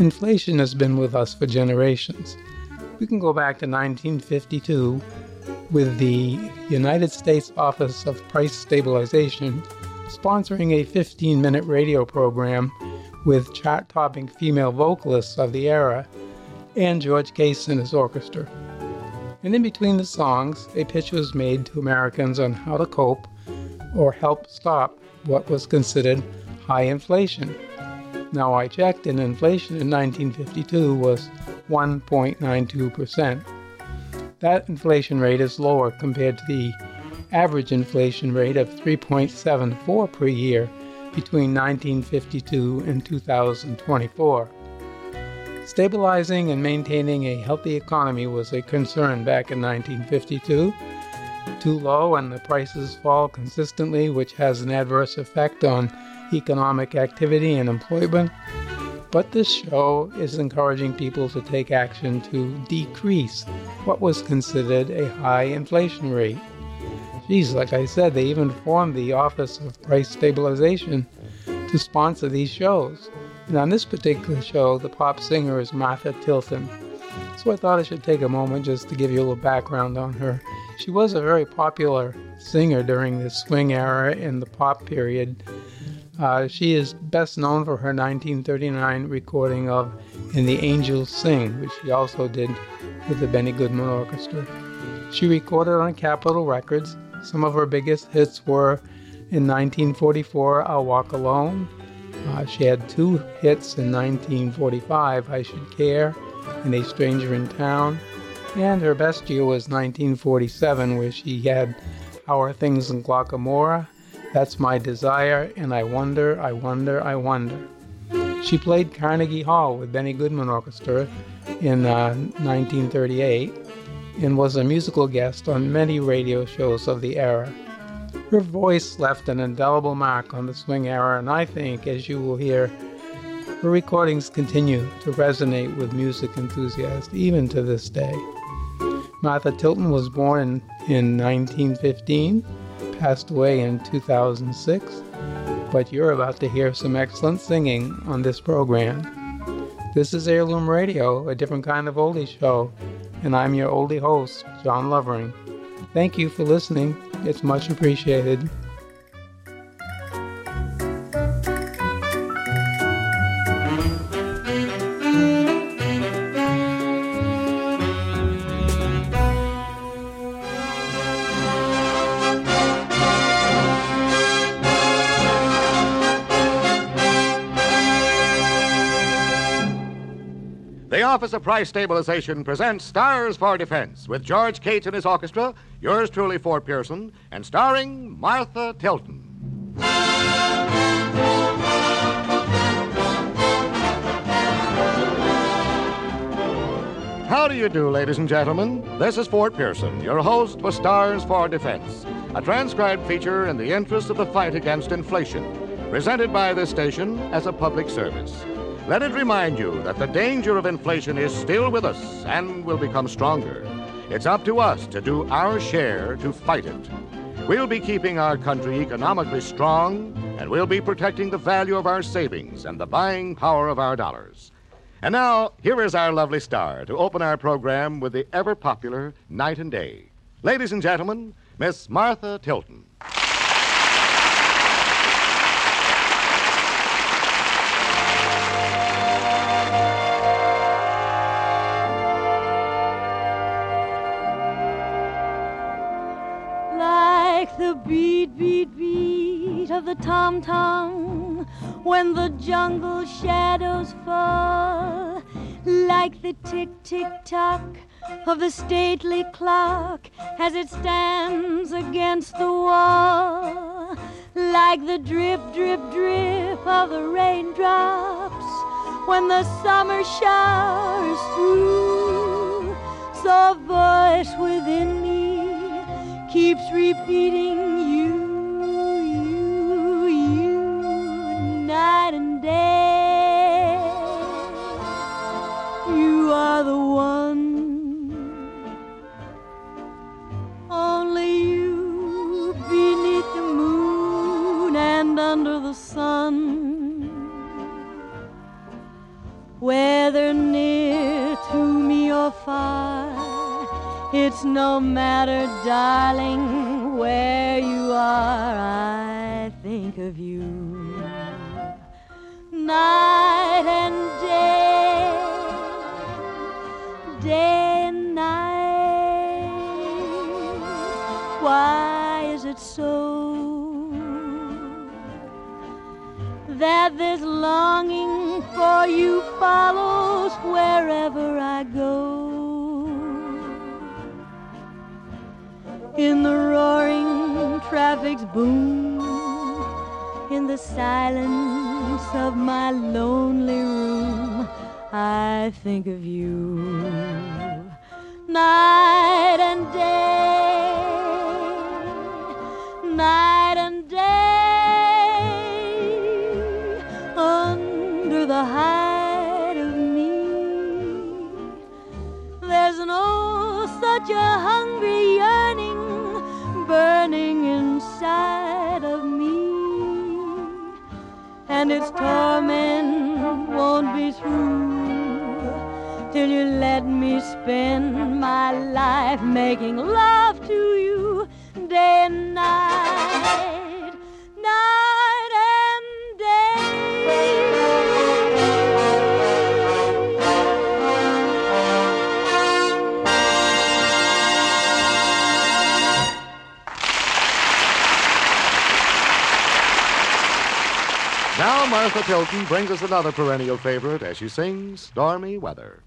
Inflation has been with us for generations. We can go back to 1952 with the United States Office of Price Stabilization sponsoring a 15 minute radio program with chart topping female vocalists of the era and George Cates and his orchestra. And in between the songs, a pitch was made to Americans on how to cope or help stop what was considered high inflation. Now, I checked, and inflation in 1952 was 1.92%. That inflation rate is lower compared to the average inflation rate of 3.74 per year between 1952 and 2024. Stabilizing and maintaining a healthy economy was a concern back in 1952. Too low and the prices fall consistently, which has an adverse effect on economic activity and employment. But this show is encouraging people to take action to decrease what was considered a high inflation rate. Geez, like I said, they even formed the Office of Price Stabilization to sponsor these shows. And on this particular show, the pop singer is Martha Tilton. So I thought I should take a moment just to give you a little background on her. She was a very popular singer during the swing era and the pop period. Uh, she is best known for her 1939 recording of And the Angels Sing, which she also did with the Benny Goodman Orchestra. She recorded on Capitol Records some of her biggest hits were in 1944, I'll Walk Alone. Uh, she had two hits in 1945, I Should Care and A Stranger in Town. And her best year was 1947, where she had Are Things in Glocca Morra, That's My Desire, and I Wonder, I Wonder, I Wonder. She played Carnegie Hall with Benny Goodman Orchestra in uh, 1938 and was a musical guest on many radio shows of the era. Her voice left an indelible mark on the swing era, and I think, as you will hear, her recordings continue to resonate with music enthusiasts even to this day. Martha Tilton was born in, in 1915, passed away in 2006, but you're about to hear some excellent singing on this program. This is Heirloom Radio, a different kind of oldie show and I'm your oldie host, John Lovering. Thank you for listening. It's much appreciated. Office of Price Stabilization presents Stars for Defense with George Cates and his orchestra, yours truly, Fort Pearson, and starring Martha Tilton. How do you do, ladies and gentlemen? This is Fort Pearson, your host for Stars for Defense, a transcribed feature in the interest of the fight against inflation, presented by this station as a public service. Let it remind you that the danger of inflation is still with us and will become stronger. It's up to us to do our share to fight it. We'll be keeping our country economically strong, and we'll be protecting the value of our savings and the buying power of our dollars. And now, here is our lovely star to open our program with the ever popular Night and Day. Ladies and gentlemen, Miss Martha Tilton. The beat, beat, beat of the tom tom when the jungle shadows fall, like the tick, tick, tock of the stately clock as it stands against the wall, like the drip, drip, drip of the raindrops when the summer showers through. So a voice within me keeps repeating longing for you follows wherever I go? in the roaring traffic's boom, in the silence of my lonely room, I think of you night and day, such a hungry yearning burning inside of me, and its torment won't be through till you let me spend my life making love to you day and night, Martha Tilton brings us another perennial favorite as she sings Stormy Weather.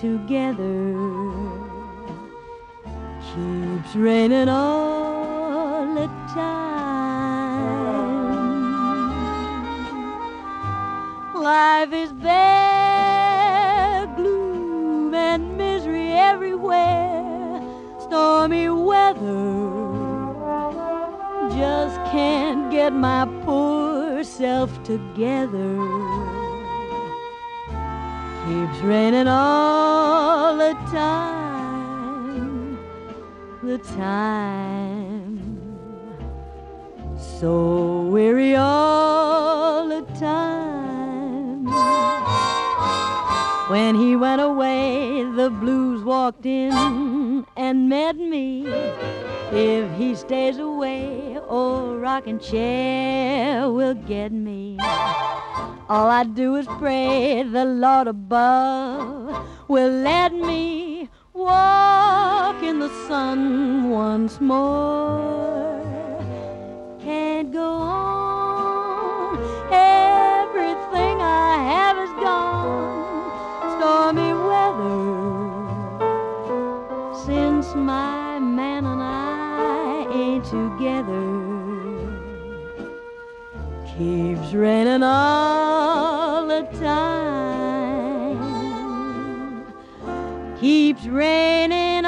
Together, keeps raining all the time. Life is bare, gloom and misery everywhere, stormy weather. Just can't get my poor self together. Keeps raining all the time, the time. So weary all the time. When he went away, the blues walked in and met me. If he stays away, old rocking chair will get me. All I do is pray the Lord above will let me walk in the sun once more. Can't go on, everything Stormy weather since my man and I ain't together keeps raining all the time. Keeps raining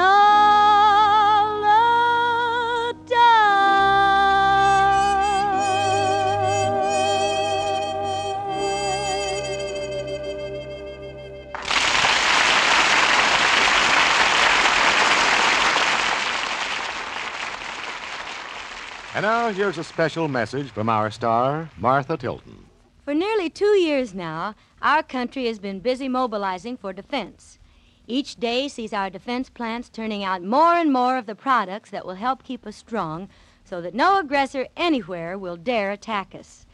And now here's a special message from our star, Martha Tilton. For nearly two years now, our country has been busy mobilizing for defense. Each day sees our defense plants turning out more and more of the products that will help keep us strong so that no aggressor anywhere will dare attack us.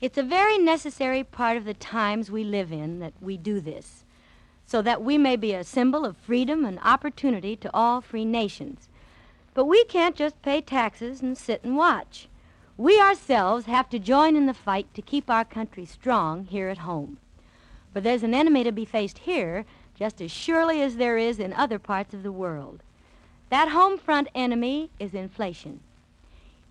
It's a very necessary part of the times we live in that we do this, so that we may be a symbol of freedom and opportunity to all free nations. But we can't just pay taxes and sit and watch. We ourselves have to join in the fight to keep our country strong here at home. For there's an enemy to be faced here just as surely as there is in other parts of the world. That home front enemy is inflation.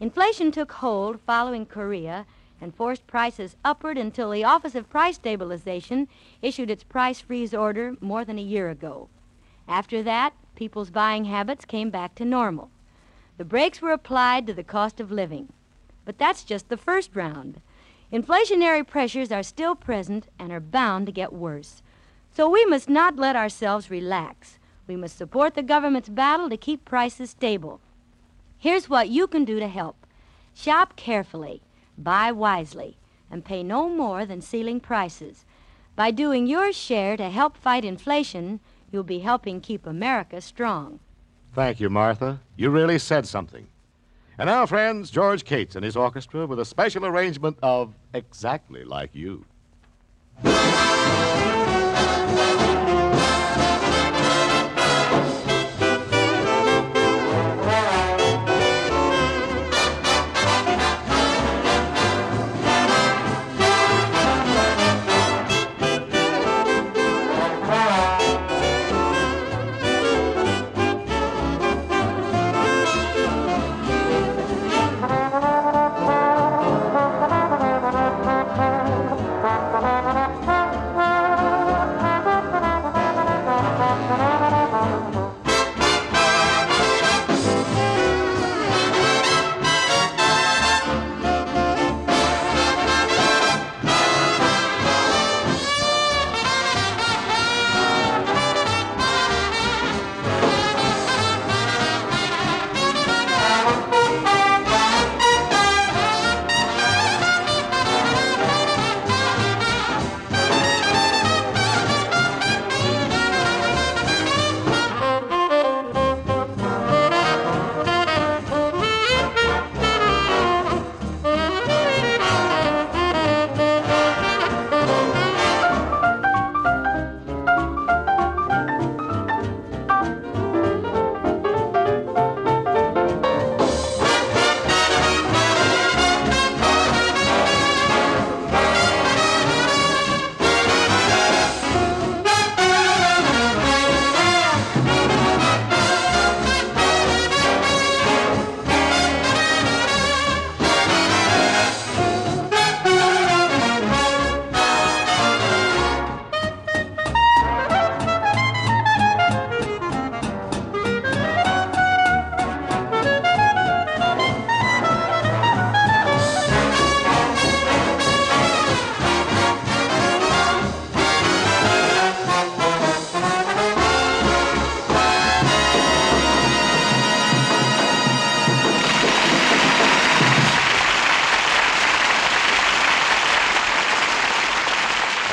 Inflation took hold following Korea and forced prices upward until the Office of Price Stabilization issued its price freeze order more than a year ago. After that, people's buying habits came back to normal. The brakes were applied to the cost of living. But that's just the first round. Inflationary pressures are still present and are bound to get worse. So we must not let ourselves relax. We must support the government's battle to keep prices stable. Here's what you can do to help shop carefully, buy wisely, and pay no more than ceiling prices. By doing your share to help fight inflation, you'll be helping keep America strong. Thank you, Martha. You really said something. And now, friends, George Cates and his orchestra with a special arrangement of Exactly Like You.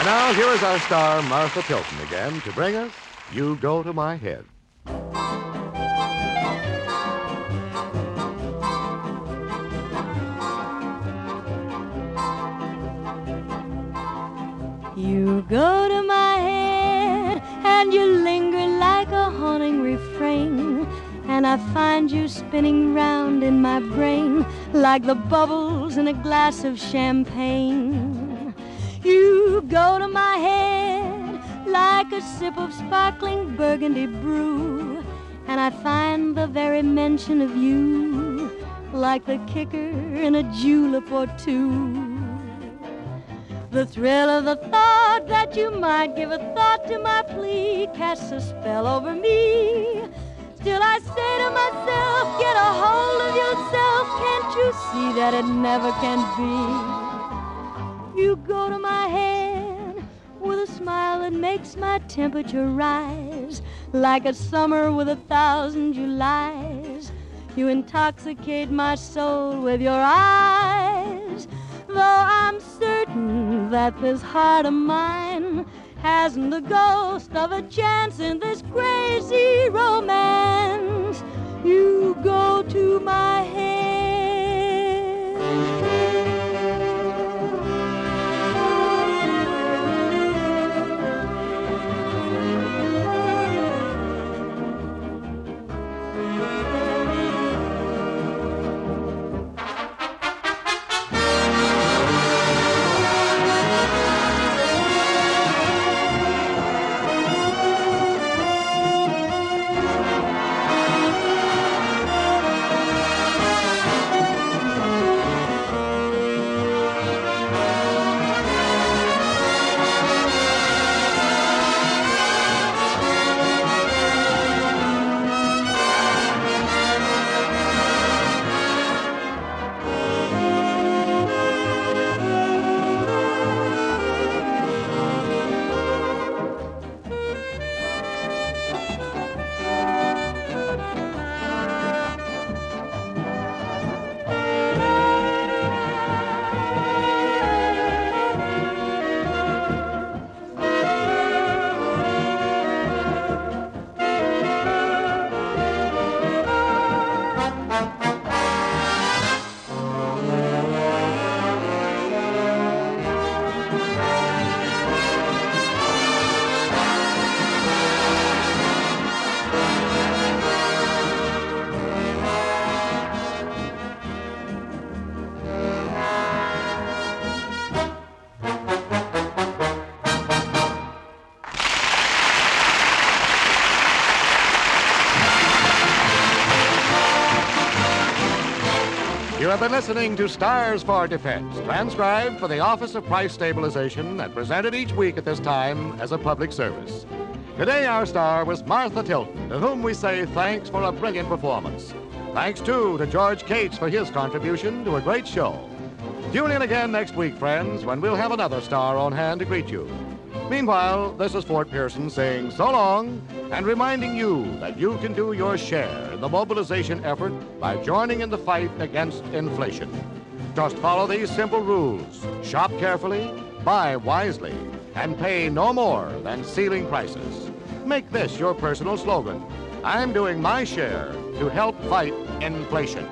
And now, here is our star, Martha Tilton, again to bring us You Go to My Head. You go to my head and you linger like a haunting refrain. And I find you spinning round in my brain like the bubbles in a glass of champagne. You go to my head like a sip of sparkling burgundy brew. And I find the very mention of you like the kicker in a julep or two. The thrill of the thought that you might give a thought to my plea casts a spell over me. Still, I say to myself, get a hold of yourself. Can't you see that it never can be? You go to my head with a smile that makes my temperature rise like a summer with a thousand Julys. You intoxicate my soul with your eyes. Though I'm certain that this heart of mine hasn't the ghost of a chance in this crazy romance, you go to my head. Been listening to Stars for Defense, transcribed for the Office of Price Stabilization and presented each week at this time as a public service. Today, our star was Martha Tilton, to whom we say thanks for a brilliant performance. Thanks, too, to George Cates for his contribution to a great show. Tune in again next week, friends, when we'll have another star on hand to greet you. Meanwhile, this is Fort Pearson saying so long and reminding you that you can do your share in the mobilization effort by joining in the fight against inflation. Just follow these simple rules shop carefully, buy wisely, and pay no more than ceiling prices. Make this your personal slogan I'm doing my share to help fight inflation.